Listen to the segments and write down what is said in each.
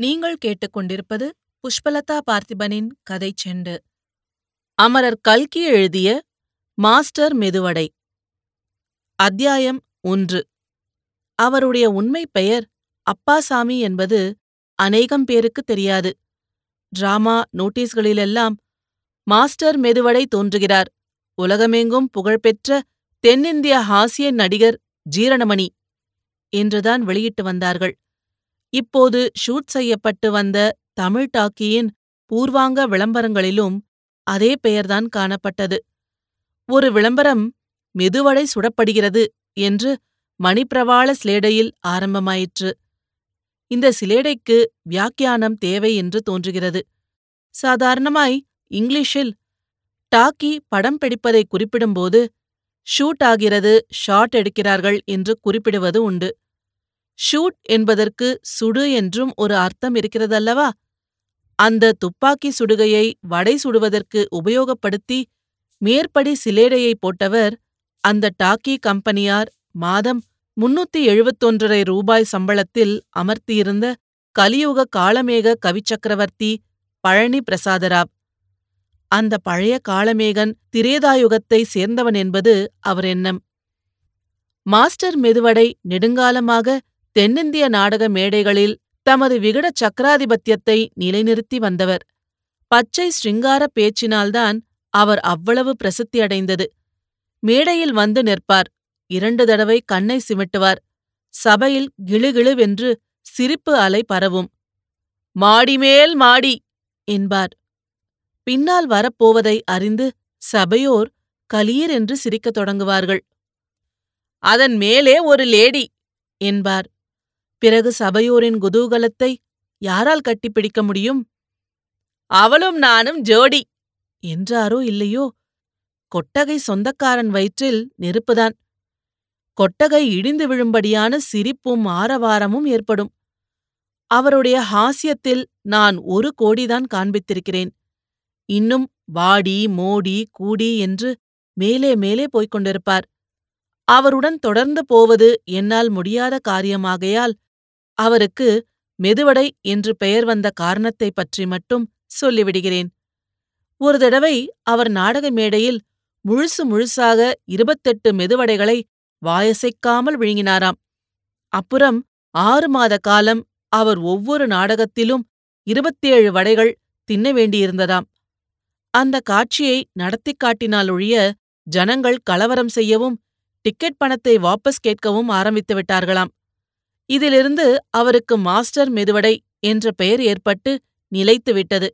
நீங்கள் கேட்டுக்கொண்டிருப்பது புஷ்பலதா பார்த்திபனின் கதைச் செண்டு. அமரர் கல்கி எழுதிய மாஸ்டர் மெதுவடை. அத்தியாயம் ஒன்று. அவருடைய உண்மைப் பெயர் அப்பாசாமி என்பது அநேகம் பேருக்குத் தெரியாது. டிராமா நோட்டீஸ்களிலெல்லாம் மாஸ்டர் மெதுவடை தோன்றுகிறார். உலகமெங்கும் புகழ்பெற்ற தென்னிந்திய ஹாசிய நடிகர் ஜீரணமணி என்றுதான் வெளியிட்டு வந்தார்கள். இப்போது ஷூட் செய்யப்பட்டு வந்த தமிழ் டாக்கியின் பூர்வாங்க விளம்பரங்களிலும் அதே பெயர்தான் காணப்பட்டது. ஒரு விளம்பரம் மெதுவடை சுடப்படுகிறது என்று மணிப்பிரவாள சிலேடையில் ஆரம்பமாயிற்று. இந்த சிலேடைக்கு வியாக்கியானம் தேவை என்று தோன்றுகிறது. சாதாரணமாய் இங்கிலீஷில் டாக்கி படம் பிடிப்பதை குறிப்பிடும்போது ஷூட் ஆகிறது ஷாட் எடுக்கிறார்கள் என்று குறிப்பிடுவது உண்டு. ஷூட் என்பதற்கு சுடு என்றும் ஒரு அர்த்தம் இருக்கிறதல்லவா? அந்த துப்பாக்கி சுடுகையை வடை சுடுவதற்கு உபயோகப்படுத்தி மேற்படி சிலேடையை போட்டவர் அந்த டாக்கி கம்பெனியார் மாதம் முன்னூத்தி எழுபத்தொன்றரை ரூபாய் சம்பளத்தில் அமர்த்தியிருந்த கலியுக காளமேக கவிச்சக்கரவர்த்தி பழனி பிரசாதராவ். அந்த பழைய காளமேகன் திரேதாயுகத்தை சேர்ந்தவன் என்பது அவர் எண்ணம். மாஸ்டர் மெதுவடை நெடுங்காலமாக தென்னிந்திய நாடக மேடைகளில் தமது விகட சக்கராதிபத்தியத்தை நிலைநிறுத்தி வந்தவர். பச்சை ஸ்ருங்கார பேச்சினால்தான் அவர் அவ்வளவு பிரசித்தியடைந்தது. மேடையில் வந்து நிற்பார். இரண்டு தடவை கண்ணை சிமிட்டுவார். சபையில் கிளுகிளுவென்று சிரிப்பு அலை பரவும். மாடிமேல் மாடி என்பார். பின்னால் வரப்போவதை அறிந்து சபையோர் கலீர் என்று சிரிக்கத் தொடங்குவார்கள். அதன் மேலே ஒரு லேடி என்பார். பிறகு சபையோரின் குதூகலத்தை யாரால் கட்டிப்பிடிக்க முடியும்? அவளும் நானும் ஜோடி. என்றாரோ இல்லையோ? கொட்டகை சொந்தக்காரன் வயிற்றில் நெருப்புதான். கொட்டகை இடிந்து விழும்படியான சிரிப்பும் ஆரவாரமும் ஏற்படும். அவருடைய ஹாஸ்யத்தில் நான் ஒரு கோடிதான் காண்பித்திருக்கிறேன். இன்னும் வாடி மோடி கூடி என்று மேலே மேலே போய்க் கொண்டிருப்பார். அவருடன் தொடர்ந்து போவது என்னால் முடியாத காரியமாகையால் அவருக்கு மெதுவடை என்று பெயர் வந்த காரணத்தைப் பற்றி மட்டும் சொல்லிவிடுகிறேன். ஒரு தடவை அவர் நாடக மேடையில் முழுசு முழுசாக இருபத்தெட்டு மெதுவடைகளை வாயசைக்காமல் விழுங்கினாராம். அப்புறம் ஆறு மாத காலம் அவர் ஒவ்வொரு நாடகத்திலும் இருபத்தேழு வடைகள் தின்ன வேண்டியிருந்ததாம். அந்த காட்சியை நடத்திக் காட்டினாலொழிய ஜனங்கள் கலவரம் செய்யவும் டிக்கெட் பணத்தை வாபஸ் கேட்கவும் ஆரம்பித்து விட்டார்களாம். இதிலிருந்து அவருக்கு மாஸ்டர் மெதுவடை என்ற பெயர் ஏற்பட்டு நிலைத்துவிட்டது.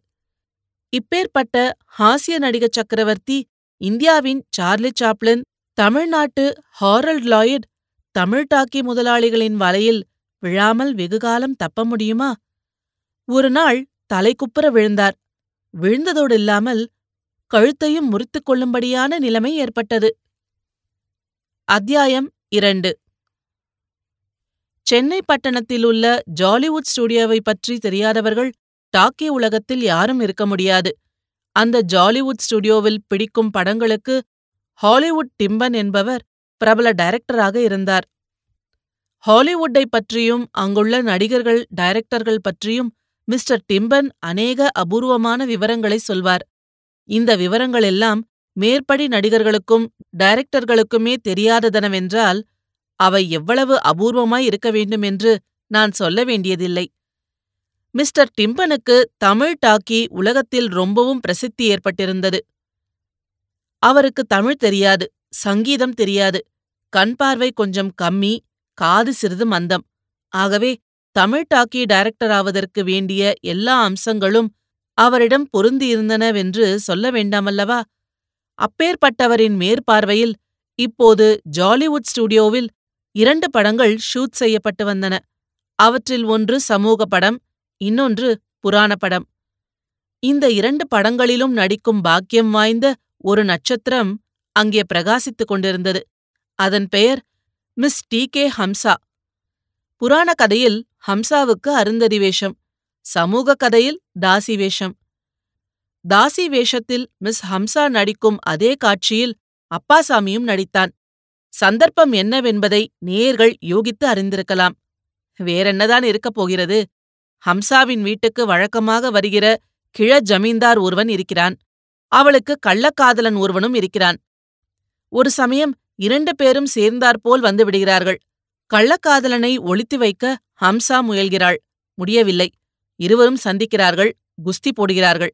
இப்பேற்பட்ட ஹாஸ்ய நடிகர் சக்கரவர்த்தி இந்தியாவின் சார்லி சாப்ளின் தமிழ்நாட்டு ஹாரல்ட் லாயிட் தமிழ் டாக்கி முதலாளிகளின் வலையில் விழாமல் வெகுகாலம் தப்ப முடியுமா? ஒரு நாள் தலைக்குப்புற விழுந்தார். விழுந்ததோடு இல்லாமல் கழுத்தையும் முறித்துக் கொள்ளும்படியான நிலைமை ஏற்பட்டது. அத்தியாயம் இரண்டு. சென்னை பட்டணத்தில் உள்ள ஜாலிவுட் ஸ்டுடியோவை பற்றி தெரியாதவர்கள் டாக்கி உலகத்தில் யாரும் இருக்க முடியாது. அந்த ஜாலிவுட் ஸ்டுடியோவில் பிடிக்கும் படங்களுக்கு ஹாலிவுட் டிம்பன் என்பவர் பிரபல டைரக்டராக இருந்தார். ஹாலிவுட்டை பற்றியும் அங்குள்ள நடிகர்கள் டைரக்டர்கள் பற்றியும் மிஸ்டர் டிம்பன் அநேக அபூர்வமான விவரங்களை சொல்வார். இந்த விவரங்களெல்லாம் மேற்படி நடிகர்களுக்கும் டைரக்டர்களுக்குமே தெரியாததனவென்றால் அவை எவ்வளவு அபூர்வமாய் இருக்க வேண்டும் என்று நான் சொல்ல வேண்டியதில்லை. மிஸ்டர் டிம்பனுக்கு தமிழ் டாக்கி உலகத்தில் ரொம்பவும் பிரசித்தி ஏற்பட்டிருந்தது. அவருக்கு தமிழ் தெரியாது சங்கீதம் தெரியாது கண் பார்வை கொஞ்சம் கம்மி காது சிறிது மந்தம். ஆகவே தமிழ் டாக்கி டைரக்டர் ஆவதற்கு வேண்டிய எல்லா அம்சங்களும் அவரிடம் பொருந்தியிருந்தனவென்று சொல்ல வேண்டாமல்லவா? அப்பேற்பட்டவரின் மேற்பார்வையில் இப்போது ஜாலிவுட் ஸ்டுடியோவில் இரண்டு படங்கள் ஷூட் செய்யப்பட்டு வந்தன. அவற்றில் ஒன்று சமூக படம் இன்னொன்று புராண படம். இந்த இரண்டு படங்களிலும் நடிக்கும் பாக்கியம் வாய்ந்த ஒரு நட்சத்திரம் அங்கே பிரகாசித்துக் கொண்டிருந்தது. அதன் பெயர் மிஸ் டி. கே. ஹம்சா. புராண கதையில் ஹம்சாவுக்கு அருந்ததி வேஷம் சமூக கதையில் தாசி வேஷம். தாசி வேஷத்தில் மிஸ் ஹம்சா நடிக்கும் அதே காட்சியில் அப்பாசாமியும் நடித்தான். சந்தர்ப்பம் என்னவென்பதை நேயர்கள் யூகித்து அறிந்திருக்கலாம். வேறென்னதான் இருக்கப் போகிறது? ஹம்சாவின் வீட்டுக்கு வழக்கமாக வருகிற கிழ ஜமீன்தார் ஒருவன் இருக்கிறான். அவளுக்கு கள்ளக்காதலன் ஒருவனும் இருக்கிறான். ஒரு சமயம் இரண்டு பேரும் சேர்ந்தாற்போல் வந்து விடுகிறார்கள். கள்ளக்காதலனை ஒளித்து வைக்க ஹம்சா முயல்கிறாள். முடியவில்லை. இருவரும் சந்திக்கிறார்கள். குஸ்தி போடுகிறார்கள்.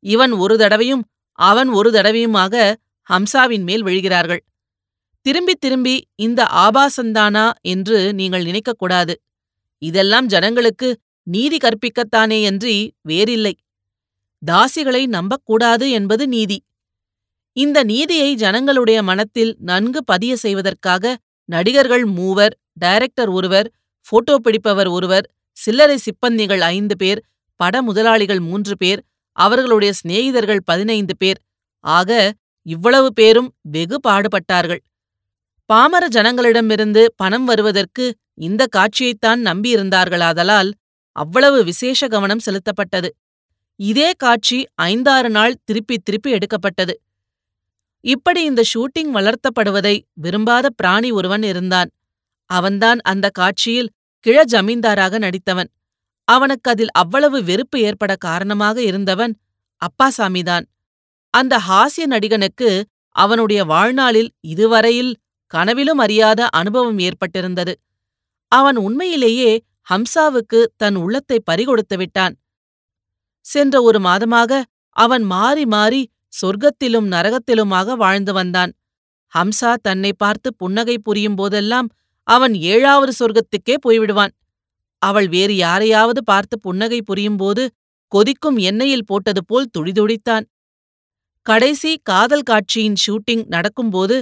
இவன் ஒரு தடவையும் அவன் ஒரு தடவையுமாக ஹம்சாவின் மேல் விழுகிறார்கள். திரும்பி திரும்பி இந்த ஆபாசந்தானா என்று நீங்கள் நினைக்கக்கூடாது. இதெல்லாம் ஜனங்களுக்கு நீதி கற்பிக்கத்தானேயன்றி வேறில்லை. தாசிகளை நம்பக்கூடாது என்பது நீதி. இந்த நீதியை ஜனங்களுடைய மனத்தில் நன்கு பதிய செய்வதற்காக நடிகர்கள் மூவர் டைரக்டர் ஒருவர் போட்டோ பிடிப்பவர் ஒருவர் சில்லறை சிப்பந்திகள் ஐந்து பேர் பட முதலாளிகள் மூன்று பேர் அவர்களுடைய சிநேகிதர்கள் பதினைந்து பேர். ஆக இவ்வளவு பேரும் வெகு பாடுபட்டார்கள் பாமர ஜனங்களிடமிருந்து பணம் வருவதற்கு இந்த காட்சியைத்தான் நம்பியிருந்தார்களாதலால் அவ்வளவு விசேஷ கவனம் செலுத்தப்பட்டது. இதே காட்சி ஐந்தாறு நாள் திருப்பி திருப்பி எடுக்கப்பட்டது. இப்படி இந்த ஷூட்டிங் வளர்த்தப்படுவதை விரும்பாத பிராணி ஒருவன் இருந்தான். அவன்தான் அந்த காட்சியில் கிழ ஜமீன்தாராக நடித்தவன். அவனுக்கு அதில் அவ்வளவு வெறுப்பு ஏற்பட காரணமாக இருந்தவன் அப்பாசாமிதான் அந்த ஹாஸ்ய நடிகனுக்கு அவனுடைய வாழ்நாளில் இதுவரையில் கனவிலும் அறியாத அனுபவம் ஏற்பட்டிருந்தது. அவன் உண்மையிலேயே ஹம்சாவுக்கு தன் உள்ளத்தை பறிகொடுத்து விட்டான். சென்ற ஒரு மாதமாக அவன் மாறி மாறி சொர்க்கத்திலும் நரகத்திலுமாக வாழ்ந்து வந்தான். ஹம்சா தன்னை பார்த்து புன்னகை புரியும் போதெல்லாம் அவன் ஏழாவது சொர்க்கத்துக்கே போய்விடுவான். அவள் வேறு யாரையாவது பார்த்து புன்னகை புரியும்போது கொதிக்கும் எண்ணெயில் போட்டது போல் துடிதுடித்தான். கடைசி காதல் காட்சியின் ஷூட்டிங் நடக்கும்போது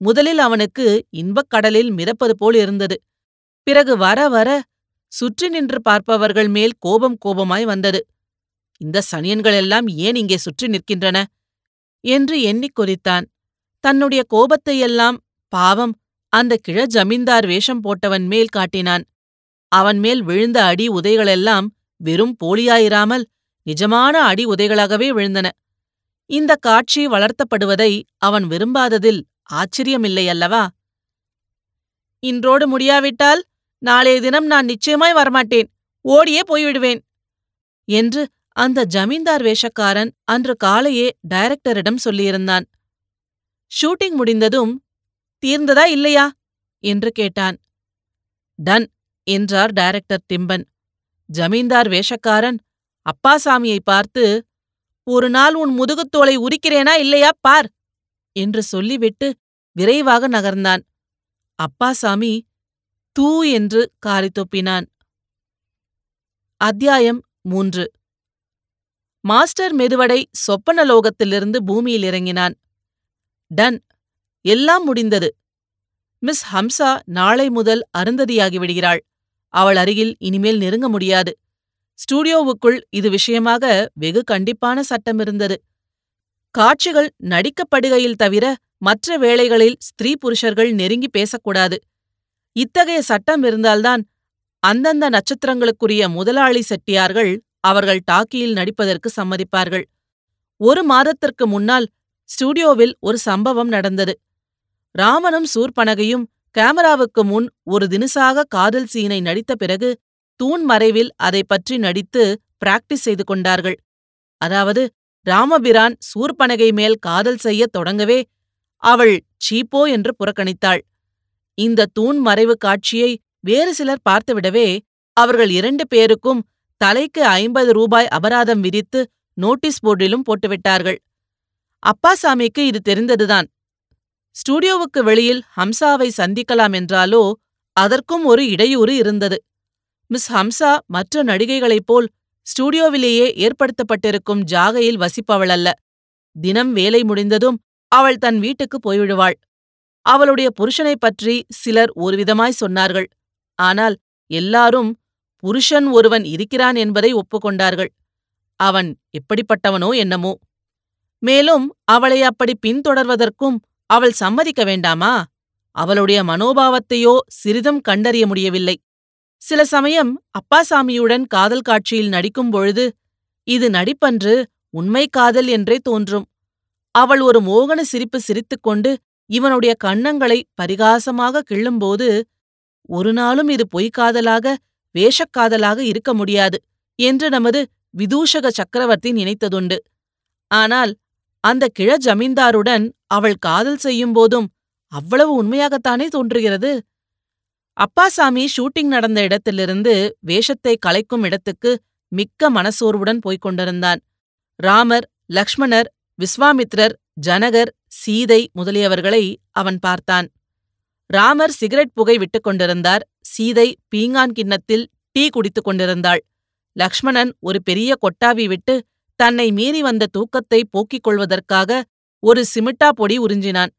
முதலில் அவனுக்கு இன்பக் கடலில் மிதப்பது போல் இருந்தது. பிறகு வர வர சுற்றி நின்று பார்ப்பவர்கள் மேல் கோபம் கோபமாய் வந்தது. இந்த சனியன்களெல்லாம் ஏன் இங்கே சுற்றி நிற்கின்றன? என்று எண்ணிக் கொதித்தான். தன்னுடைய கோபத்தையெல்லாம் பாவம் அந்த கிழ ஜமீன்தார் வேஷம் போட்டவன் மேல் காட்டினான். அவன் மேல் விழுந்த அடி உதைகளெல்லாம் வெறும் போலியாயிராமல் நிஜமான அடி உதைகளாகவே விழுந்தன. இந்த காட்சி வளர்த்தப்படுவதை அவன் விரும்பாததில் ஆச்சரியமில்லையல்லவா? இன்றோடு முடியாவிட்டால் நாளைய தினம் நான் நிச்சயமாய் வரமாட்டேன். ஓடியே போய்விடுவேன். என்று அந்த ஜமீன்தார் வேஷக்காரன் அன்று காலையே டைரக்டரிடம் சொல்லியிருந்தான். ஷூட்டிங் முடிந்ததும் தீர்ந்ததா இல்லையா? என்று கேட்டான். டன் என்றார் டைரக்டர் டிம்பன் ஜமீன்தார் வேஷக்காரன் அப்பாசாமியை பார்த்து ஒரு நாள் உன் முதுகுத்தோலை உரிக்கிறேனா இல்லையா? பார் என்று சொல்லிவிட்டு விரைவாக நகர்ந்தான். அப்பாசாமி தூ என்று காரித்தொப்பினான் அத்தியாயம் மூன்று. மாஸ்டர் மெதுவடை சொப்பனலோகத்திலிருந்து பூமியில் இறங்கினான். டன் எல்லாம் முடிந்தது. மிஸ் ஹம்சா நாளை முதல் அருந்ததியாகி விடுகிறாள். அவள் அருகில் இனிமேல் நெருங்க முடியாது. ஸ்டூடியோவுக்குள் இது விஷயமாக வெகு கண்டிப்பான சட்டம் இருந்தது. காட்சிகள் நடிக்கப்படுகையில் தவிர மற்ற வேளைகளில் ஸ்திரீ புருஷர்கள் நெருங்கி பேசக்கூடாது. இத்தகைய சட்டம் இருந்தால்தான் அந்தந்த நட்சத்திரங்களுக்குரிய முதலாளி செட்டியார்கள் அவர்கள் டாக்கியில் நடிப்பதற்கு சம்மதிப்பார்கள். ஒரு மாதத்திற்கு முன்னால் ஸ்டுடியோவில் ஒரு சம்பவம் நடந்தது. ராமனும் சூர்பனகையும் கேமராவுக்கு முன் ஒரு தினுசாக காதல் சீனை நடித்த பிறகு தூண் மறைவில் அதை பற்றி நடித்து பிராக்டிஸ் செய்து கொண்டார்கள். அதாவது ராமபிரான் சூர்பனகை மேல் காதல் செய்யத் தொடங்கவே அவள் சீப்போ என்று புறக்கணித்தாள். இந்த தூண் மறைவு காட்சியை வேறு சிலர் பார்த்துவிடவே அவர்கள் இரண்டு பேருக்கும் தலைக்கு ஐம்பது ரூபாய் அபராதம் விதித்து நோட்டீஸ் போர்டிலும் போட்டுவிட்டார்கள். அப்பாசாமிக்கு இது தெரிந்ததுதான். ஸ்டூடியோவுக்கு வெளியில் ஹம்சாவை சந்திக்கலாம் என்றாலோ அதற்கும் ஒரு இடையூறு இருந்தது. மிஸ் ஹம்சா மற்ற நடிகைகளைப் போல் ஸ்டுடியோவிலேயே ஏற்படுத்தப்பட்டிருக்கும் ஜாகையில் வசிப்பவள் அல்ல தினம் வேலை முடிந்ததும் அவள் தன் வீட்டுக்கு போய்விடுவாள். அவளுடைய புருஷனைப் பற்றி சிலர் ஒருவிதமாய் சொன்னார்கள். ஆனால் எல்லாரும் புருஷன் ஒருவன் இருக்கிறான் என்பதை ஒப்புக்கொண்டார்கள். அவன் எப்படிப்பட்டவனோ என்னமோ. மேலும் அவளை அப்படி பின்தொடர்வதற்கும் அவள் சம்மதிக்க வேண்டாமா? அவளுடைய மனோபாவத்தையோ சிறிதும் கண்டறிய முடியவில்லை. சில சமயம் அப்பாசாமியுடன் காதல் காட்சியில் நடிக்கும் பொழுது இது நடிப்பன்று உண்மை காதல் என்றே தோன்றும். அவள் ஒரு மோகன சிரிப்பு சிரித்துக்கொண்டு இவனுடைய கன்னங்களை பரிகாசமாக கிள்ளும்போது ஒரு நாளும் இது பொய்க்காதலாக வேஷக்காதலாக இருக்க முடியாது என்று நமது விதூஷக சக்கரவர்த்தி நினைத்ததுண்டு. ஆனால் அந்த கிழ ஜமீன்தாருடன் அவள் காதல் செய்யும்போதும் அவ்வளவு உண்மையாகத்தானே தோன்றுகிறது? அப்பாசாமி ஷூட்டிங் நடந்த இடத்திலிருந்து வேஷத்தை கலைக்கும் இடத்துக்கு மிக்க மனசோர்வுடன் போய்க் கொண்டிருந்தான். ராமர் லக்ஷ்மணர் விஸ்வாமித்ரர் ஜனகர் சீதை முதலியவர்களை அவன் பார்த்தான். ராமர் சிகரெட் புகை விட்டுக் கொண்டிருந்தார். சீதை பீங்கான் கிண்ணத்தில் டீ குடித்துக் கொண்டிருந்தாள். லக்ஷ்மணன் ஒரு பெரிய கொட்டாவி விட்டு தன்னை மீறி வந்த தூக்கத்தை போக்கிக் கொள்வதற்காக ஒரு சிமிட்டா பொடி உறிஞ்சினான்.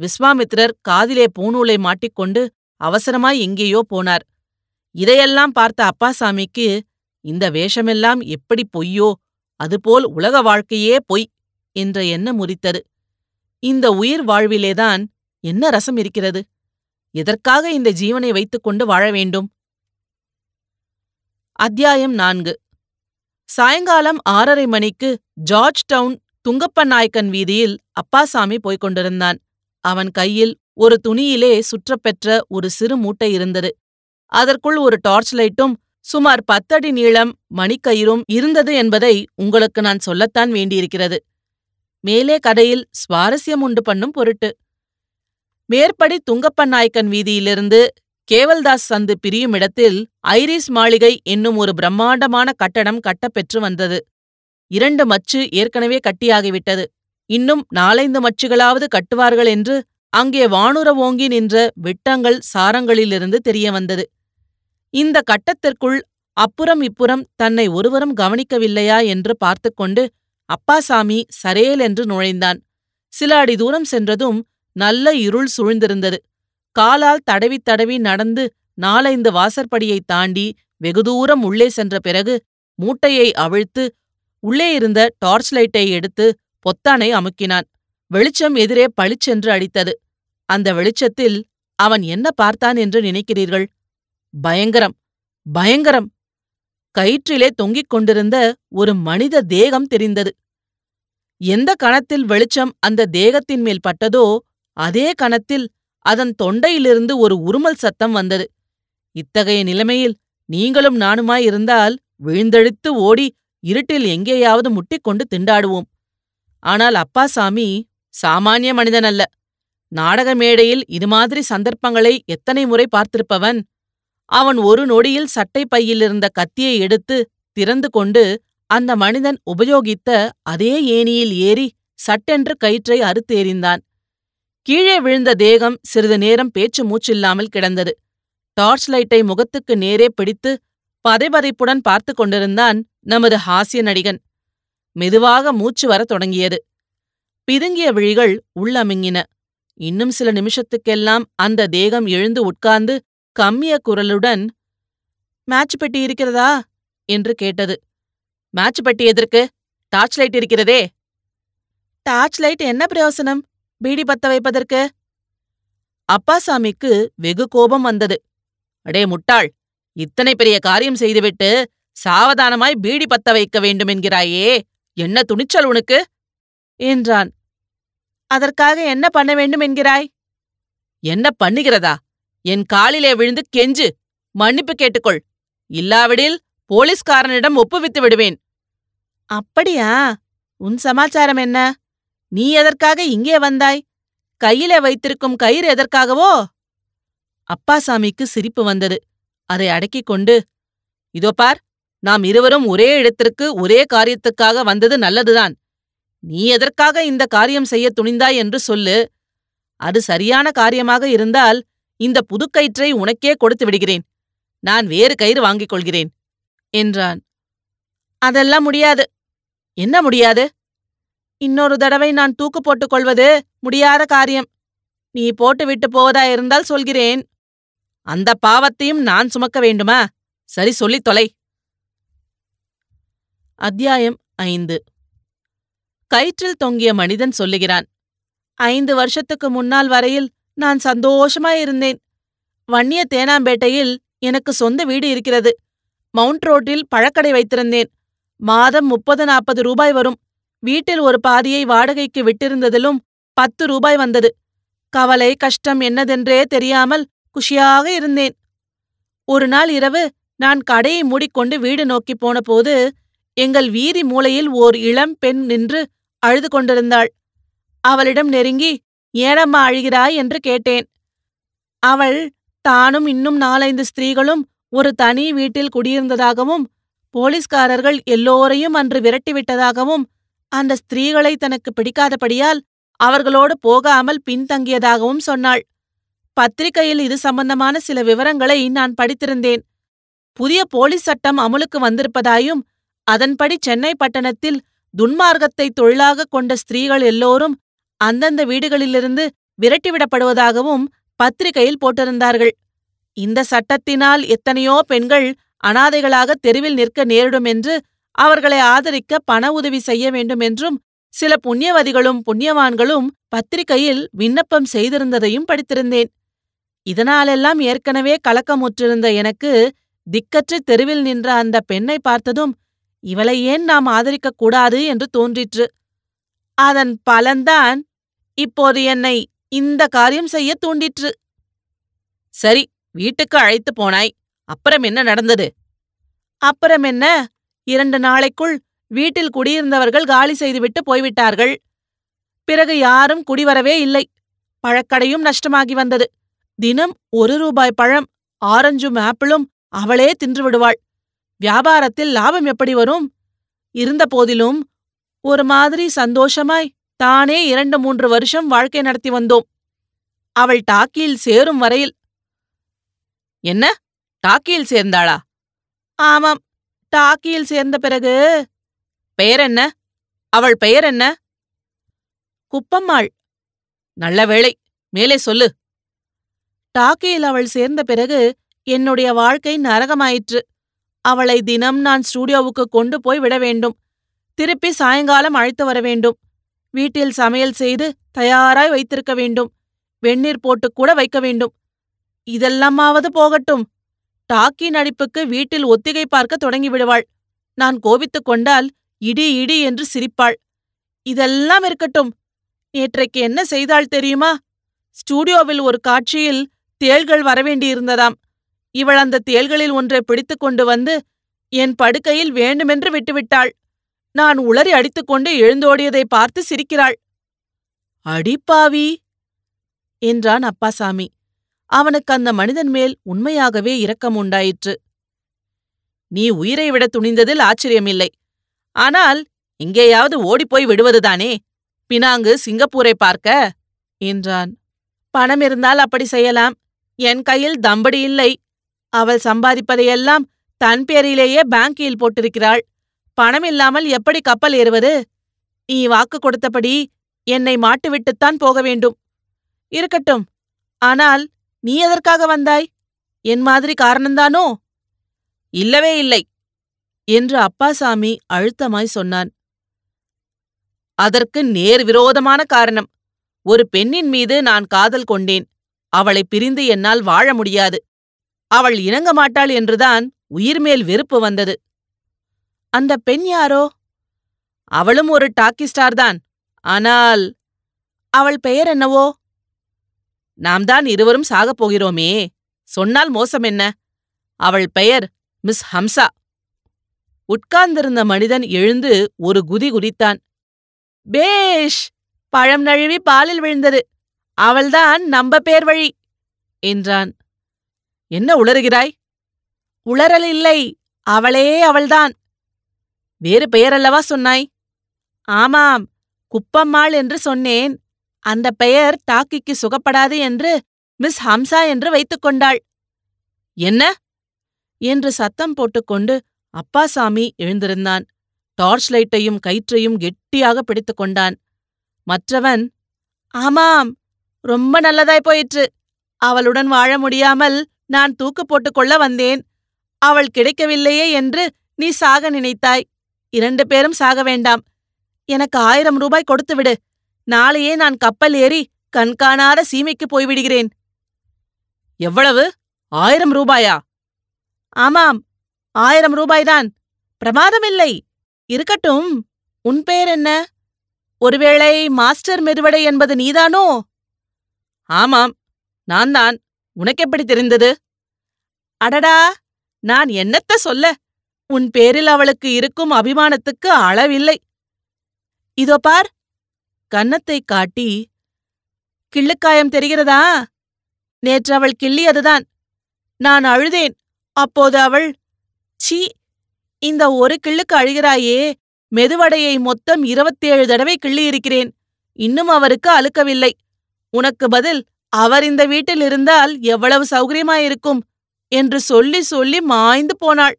விஸ்வாமித்ரர் காதிலே பூநூலை மாட்டிக்கொண்டு அவசரமாய் எங்கேயோ போனார். இதையெல்லாம் பார்த்த அப்பாசாமிக்கு இந்த வேஷமெல்லாம் எப்படி பொய்யோ அதுபோல் உலக வாழ்க்கையே பொய் என்ற எண்ணம் உரித்தது இந்த உயிர் வாழ்விலேதான் என்ன ரசம் இருக்கிறது? எதற்காக இந்த ஜீவனை வைத்துக்கொண்டு வாழ வேண்டும்? அத்தியாயம் நான்கு. சாயங்காலம் ஆறரை மணிக்கு ஜார்ஜ் டவுன் துங்கப்ப நாயக்கன் வீதியில் அப்பாசாமி போய்க் கொண்டிருந்தான். அவன் கையில் ஒரு துணியிலே சுற்றப்பெற்ற ஒரு சிறு மூட்டை இருந்தது. அதற்குள் ஒரு டார்ச் லைட்டும் சுமார் பத்தடி நீளம் மணிக்கயிறும் இருந்தது என்பதை உங்களுக்கு நான் சொல்லத்தான் வேண்டியிருக்கிறது. மேலே கடையில் சுவாரஸ்யம் உண்டு பண்ணும் பொருட்டு. மேற்படி துங்கப்பன் நாயக்கன் வீதியிலிருந்து கேவல்தாஸ் சந்து பிரியும் இடத்தில் ஐரிஸ் மாளிகை என்னும் ஒரு பிரம்மாண்டமான கட்டடம் கட்டப்பெற்று வந்தது. இரண்டு மச்சு ஏற்கனவே கட்டியாகிவிட்டது. இன்னும் நாலைந்து மச்சுகளாவது கட்டுவார்கள் என்று அங்கே வானுர ஓங்கி நின்ற விட்டங்கள் சாரங்களிலிருந்து தெரிய வந்தது இந்த கட்டத்திற்குள் அப்புறம் இப்புறம் தன்னை ஒருவரும் கவனிக்கவில்லையா என்று பார்த்துக்கொண்டு அப்பாசாமி சரேல் என்று நுழைந்தான். சில அடி தூரம் சென்றதும் நல்ல இருள் சூழ்ந்திருந்தது. காலால் தடவி தடவி நடந்து நாலைந்து வாசற்படியை தாண்டி வெகு தூரம் உள்ளே சென்ற பிறகு மூட்டையை அவிழ்த்து உள்ளே இருந்த டார்ச் லைட்டை எடுத்து பொத்தானை அமுக்கினான். வெளிச்சம் எதிரே பளிச்சென்று அடித்தது. அந்த வெளிச்சத்தில் அவன் என்ன பார்த்தான் என்று நினைக்கிறீர்கள்? பயங்கரம் பயங்கரம்! கயிற்றிலே தொங்கிக் கொண்டிருந்த ஒரு மனித தேகம் தெரிந்தது. எந்த கணத்தில் வெளிச்சம் அந்த தேகத்தின் மேல் பட்டதோ அதே கணத்தில் அதன் தொண்டையிலிருந்து ஒரு உருமல் சத்தம் வந்தது. இத்தகைய நிலைமையில் நீங்களும் நானுமாயிருந்தால் விழுந்தெழுத்து ஓடி இருட்டில் எங்கேயாவது முட்டிக்கொண்டு திண்டாடுவோம். ஆனால் அப்பாசாமி சாமானிய மனிதன் அல்ல நாடக மேடையில் இது மாதிரி சந்தர்ப்பங்களை எத்தனை முறை பார்த்திருப்பவன்? அவன் ஒரு நொடியில் சட்டை பையிலிருந்த கத்தியை எடுத்து திறந்து கொண்டு அந்த மனிதன் உபயோகித்த அதே ஏணியில் ஏறி சட்டென்று கயிற்றை அறுத்து எறிந்தான். கீழே விழுந்த தேகம் சிறிது நேரம் பேச்சு மூச்சில்லாமல் கிடந்தது. டார்ச் லைட்டை முகத்துக்கு நேரே பிடித்து பதைபதைப்புடன் பார்த்து கொண்டிருந்தான் நமது ஹாஸ்ய நடிகன். மெதுவாக மூச்சு வரத் தொடங்கியது. பிதுங்கிய விழிகள் உள்ளமிங்கின. இன்னும் சில நிமிஷத்துக்கெல்லாம் அந்த தேகம் எழுந்து உட்கார்ந்து கம்மிய குரலுடன் மேட்ச் பெட்டி இருக்கிறதா? என்று கேட்டது. மேட்ச் பெட்டி எதற்கு? டார்ச் லைட் இருக்கிறதே. டார்ச் லைட் என்ன பிரயோசனம்? பீடி பத்த வைப்பதற்கு? அப்பாசாமிக்கு வெகு கோபம் வந்தது. அடே முட்டாள் இத்தனை பெரிய காரியம் செய்துவிட்டு சாவதானமாய் பீடி பத்த வைக்க வேண்டுமென்கிறாயே என்ன துணிச்சல் உனக்கு? என்றான். அதற்காக என்ன பண்ண வேண்டும் என்கிறாய்? என்ன பண்ணுகிறதா? என் காலிலே விழுந்து கெஞ்சு. மன்னிப்பு கேட்டுக்கொள். இல்லாவிடில் போலீஸ்காரனிடம் ஒப்புவித்து விடுவேன். அப்படியா? உன் சமாச்சாரம் என்ன? நீ எதற்காக இங்கே வந்தாய்? கையிலே வைத்திருக்கும் கயிறு எதற்காகவோ? அப்பாசாமிக்கு சிரிப்பு வந்தது. அதை அடக்கிக் கொண்டு இதோ பார் நாம் இருவரும் ஒரே இடத்திற்கு ஒரே காரியத்துக்காக வந்தது நல்லதுதான். நீ எதற்காக இந்த காரியம் செய்ய துணிந்தாய் என்று சொல்லு. அது சரியான காரியமாக இருந்தால் இந்த புதுக்கயிற்றை உனக்கே கொடுத்து விடுகிறேன். நான் வேறு கயிறு வாங்கிக் கொள்கிறேன் என்றான். அதெல்லாம் முடியாது. என்ன முடியாது? இன்னொரு தடவை நான் தூக்கு போட்டுக் கொள்வது முடியாத காரியம். நீ போட்டுவிட்டு போவதா இருந்தால் சொல்கிறேன். அந்த பாவத்தையும் நான் சுமக்க வேண்டுமா? சரி சொல்லித் தொலை. அத்தியாயம் ஐந்து. கயிற்றில் தொங்கிய மனிதன் சொல்லுகிறான் ஐந்து வருஷத்துக்கு முன்னால் வரையில் நான் சந்தோஷமாயிருந்தேன் வன்னிய தேனாம்பேட்டையில் எனக்கு சொந்த வீடு இருக்கிறது. மவுண்ட் ரோட்டில் பழக்கடை வைத்திருந்தேன். மாதம் முப்பது நாற்பது ரூபாய் வரும். வீட்டில் ஒரு பாதியை வாடகைக்கு விட்டிருந்ததிலும் பத்து ரூபாய் வந்தது. கவலை கஷ்டம் என்னதென்றே தெரியாமல் குஷியாக இருந்தேன். ஒரு நாள் இரவு நான் கடையை மூடிக்கொண்டு வீடு நோக்கிப் போனபோது எங்கள் வீதி மூலையில் ஓர் இளம் பெண் நின்று அழுது கொண்டிருந்தாள். அவளிடம் நெருங்கி ஏனம்மா அழுகிறாய்? என்று கேட்டேன். அவள் தானும் இன்னும் நாலைந்து ஸ்திரீகளும் ஒரு தனி வீட்டில் குடியிருந்ததாகவும் போலீஸ்காரர்கள் எல்லோரையும் அன்று விரட்டிவிட்டதாகவும் அந்த ஸ்திரீகளை தனக்கு பிடிக்காதபடியால் அவர்களோடு போகாமல் பின்தங்கியதாகவும் சொன்னாள். பத்திரிகையில் இது சம்பந்தமான சில விவரங்களை நான் படித்திருந்தேன். புதிய போலீஸ் சட்டம் அமுலுக்கு வந்திருப்பதாயும் அதன்படி சென்னை பட்டணத்தில் துன்மார்க்கத்தை தொழிலாக கொண்ட ஸ்திரீகள் எல்லோரும் அந்தந்த வீடுகளிலிருந்து விரட்டிவிடப்படுவதாகவும் பத்திரிகையில் போட்டிருந்தார்கள். இந்த சட்டத்தினால் எத்தனையோ பெண்கள் அனாதைகளாக தெருவில் நிற்க நேரிடும் என்று அவர்களை ஆதரிக்க பண உதவி செய்ய வேண்டும் என்றும் சில புண்ணியவதிகளும் புண்ணியவான்களும் பத்திரிகையில் விண்ணப்பம் செய்திருந்ததையும் படித்திருந்தேன். இதனாலெல்லாம் ஏற்கனவே கலக்கமுற்றிருந்த எனக்கு திக்கற்று தெருவில் நின்ற அந்த பெண்ணை பார்த்ததும் இவளை ஏன் நாம் ஆதரிக்கக் கூடாது என்று தோன்றிற்று. அதன் பலன்தான் இப்போது என்னை இந்த காரியம் செய்ய தூண்டிற்று. சரி வீட்டுக்கு அழைத்து போனாய். அப்புறம் என்ன நடந்தது? அப்புறம் என்ன? இரண்டு நாளைக்குள் வீட்டில் குடியிருந்தவர்கள் காலி செய்துவிட்டு போய்விட்டார்கள். பிறகு யாரும் குடிவரவே இல்லை. பழக்கடையும் நஷ்டமாகி வந்தது. தினம் ஒரு ரூபாய் பழம் ஆரஞ்சும் ஆப்பிளும் அவளே தின்று விடுவாள். வியாபாரத்தில் லாபம் எப்படி வரும்? இருந்தபோதிலும் ஒரு மாதிரி சந்தோஷமாய் தானே இரண்டு மூன்று வருஷம் வாழ்க்கை நடத்தி வந்தோம். அவள் டாக்கியில் சேரும் வரையில் என்ன? டாக்கியில் சேர்ந்தாளா? ஆமாம் டாக்கியில் சேர்ந்த பிறகு. பெயர் என்ன அவள் பெயர் என்ன குப்பம்மாள். நல்ல வேளை மேலே சொல்லு. டாக்கியில் அவள் சேர்ந்த பிறகு என்னுடைய வாழ்க்கை நரகமாயிற்று. அவளை தினம் நான் ஸ்டூடியோவுக்கு கொண்டு போய் விட வேண்டும். திருப்பி சாயங்காலம் அழைத்து வர வேண்டும். வீட்டில் சமையல் செய்து தயாராய் வைத்திருக்க வேண்டும். வெந்நீர் போட்டு கூட வைக்க வேண்டும். இதெல்லாமாவது போகட்டும். டாக்கி நடிப்புக்கு வீட்டில் ஒத்திகை பார்க்க தொடங்கிவிடுவாள் நான் கோபித்துக் கொண்டால் இடி இடி என்று சிரிப்பாள். இதெல்லாம் இருக்கட்டும். நேற்றைக்கு என்ன செய்தாள் தெரியுமா? ஸ்டூடியோவில் ஒரு காட்சியில் தேள்கள் வரவேண்டியிருந்ததாம் இவள் அந்த தேள்களில் ஒன்றை பிடித்துக் கொண்டு வந்து என் படுக்கையில் வேண்டுமென்று விட்டுவிட்டாள். நான் உளறி அடித்துக்கொண்டு எழுந்தோடியதை பார்த்து சிரிக்கிறாள். அடிப்பாவி என்றான் அப்பாசாமி அவனுக்கு அந்த மனிதன் மேல் உண்மையாகவே இரக்கம் உண்டாயிற்று. நீ உயிரை விட துணிந்ததில் ஆச்சரியமில்லை. ஆனால் எங்கேயாவது ஓடிப்போய் விடுவதுதானே? பினாங்கு சிங்கப்பூரை பார்க்க? என்றான். பணம் இருந்தால் அப்படி செய்யலாம். என் கையில் தம்படி இல்லை. அவள் சம்பாதிப்பதையெல்லாம் தன் பேரிலேயே பேங்கில் போட்டிருக்கிறாள். பணம் இல்லாமல் எப்படி கப்பல் ஏறுவது? நீ வாக்கு கொடுத்தபடி என்னை மாட்டுவிட்டுத்தான் போக வேண்டும். இருக்கட்டும். ஆனால் நீ எதற்காக வந்தாய்? என் மாதிரி காரணந்தானோ? இல்லவே இல்லை என்று அப்பாசாமி அழுத்தமாய் சொன்னான். அதற்கு நேர் விரோதமான காரணம். ஒரு பெண்ணின் மீது நான் காதல் கொண்டேன். அவளை பிரிந்து என்னால் வாழ முடியாது. அவள் இணங்க மாட்டாள் என்றுதான் உயிர்மேல் வெறுப்பு வந்தது. அந்த பெண் யாரோ? அவளும் ஒரு டாக்கி ஸ்டார்தான் ஆனால் அவள் பெயர் என்னவோ? நாம் தான் இருவரும் சாகப் போகிறோமே. சொன்னால் மோசம் என்ன? அவள் பெயர் மிஸ் ஹம்சா. உட்கார்ந்திருந்த மனிதன் எழுந்து ஒரு குதி குதித்தான். பேஷ்! பழம் நழுவி பாலில் விழுந்தது. அவள்தான் நம்ப பேர் வழி! என்றான். என்ன உளறுகிறாய்? உளறல் இல்லை. அவளே அவள்தான். வேறு பெயரல்லவா சொன்னாய்? ஆமாம் குப்பம்மாள் என்று சொன்னேன். அந்த பெயர் டாக்கிக்கு சுகப்படாது என்று மிஸ் ஹம்சா என்று வைத்துக் கொண்டாள். என்ன? என்று சத்தம் போட்டுக்கொண்டு அப்பாசாமி எழுந்திருந்தான். டார்ச் லைட்டையும் கயிற்றையும் கெட்டியாக பிடித்துக் கொண்டான். மற்றவன் ஆமாம் ரொம்ப நல்லதாய் போயிற்று. அவளுடன் வாழ முடியாமல் நான் தூக்கு போட்டுக்கொள்ள வந்தேன். அவள் கிடைக்கவில்லையே என்று நீ சாக நினைத்தாய். இரண்டு பேரும் சாக வேண்டாம். எனக்கு ஆயிரம் ரூபாய் கொடுத்துவிடு நாளையே நான் கப்பல் ஏறி கண்காணாத சீமைக்கு போய்விடுகிறேன். எவ்வளவு? ஆயிரம் ரூபாயா? ஆமாம் ஆயிரம் ரூபாய்தான். பிரமாதமில்லை. இருக்கட்டும் உன் பேர் என்ன? ஒருவேளை மாஸ்டர் மெருவடை என்பது நீதானோ? ஆமாம் நான் தான் உனக்கெப்படி தெரிந்தது? அடடா நான் என்னத்த சொல்ல? உன் பேரில் அவளுக்கு இருக்கும் அபிமானத்துக்கு அளவில்லை. இதோ பார் கன்னத்தை காட்டி கிள்ளுக்காயம் தெரிகிறதா? நேற்று அவள் கிள்ளியதுதான். நான் அழுதேன். அப்போது அவள் சீ இந்த ஒரு கிள்ளுக்கு அழுகிறாயே மெதுவடையை மொத்தம் இருபத்தேழு தடவை கிள்ளியிருக்கிறேன். இன்னும் அவருக்கு அழுக்கவில்லை. உனக்கு பதில் அவர் இந்த வீட்டில் இருந்தால் எவ்வளவு சௌகரியமாயிருக்கும் என்று சொல்லி சொல்லி மாய்ந்து போனாள்.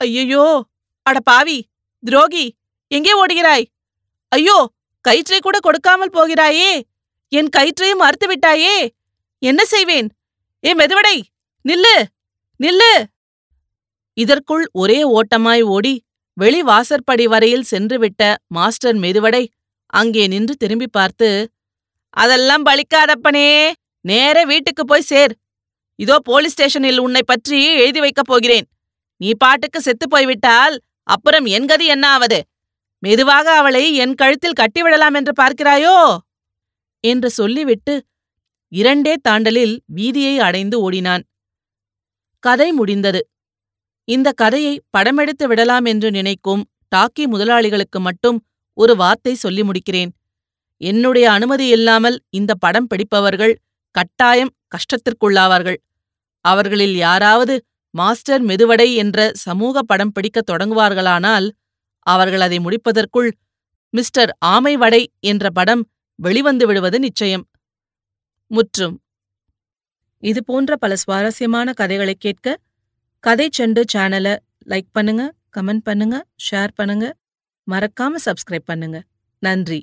ஐயையோ அட பாவி துரோகி எங்கே ஓடுகிறாய்? ஐயோ கயிற்றை கூட கொடுக்காமல் போகிறாயே என் கயிற்றையும் மறுத்து விட்டாயே என்ன செய்வேன்? ஏ மெதுவடை நில்லு நில்லு. இதற்குள் ஒரே ஓட்டமாய் ஓடி வெளி வாசற்படி வரையில் சென்றுவிட்ட மாஸ்டர் மெதுவடை அங்கே நின்று திரும்பி பார்த்து அதெல்லாம் பலிக்காதப்பனே. நேர வீட்டுக்கு போய் சேர். இதோ போலீஸ் ஸ்டேஷனில் உன்னை பற்றி எழுதி வைக்கப் போகிறேன். நீ பாட்டுக்கு செத்துப் போய்விட்டால் அப்புறம் என் கதி என்ன ஆவது? மெதுவாக அவளை என் கழுத்தில் கட்டிவிடலாம் என்று பார்க்கிறாயோ? என்று சொல்லிவிட்டு இரண்டே தாண்டலில் வீதியை அடைந்து ஓடினான். கதை முடிந்தது. இந்த கதையை படமெடுத்து விடலாம் என்று நினைக்கும் டாக்கி முதலாளிகளுக்கு மட்டும் ஒரு வார்த்தை சொல்லி முடிக்கிறேன். என்னுடைய அனுமதி இல்லாமல் இந்த படம் பிடிப்பவர்கள் கட்டாயம் கஷ்டத்திற்குள்ளாவார்கள். அவர்களில் யாராவது மாஸ்டர் மெதுவடை என்ற சமூக படம் பிடிக்கத் தொடங்குவார்களானால் அவர்கள் அதை முடிப்பதற்குள் மிஸ்டர் ஆமை வடை என்ற படம் வெளிவந்து விடுவது நிச்சயம். முற்றும். இது போன்ற பல சுவாரஸ்யமான கதைகளை கேட்க கதை செண்டு சேனலை லைக் பண்ணுங்க கமெண்ட் பண்ணுங்க ஷேர் பண்ணுங்க. மறக்காம சப்ஸ்கிரைப் பண்ணுங்க. நன்றி.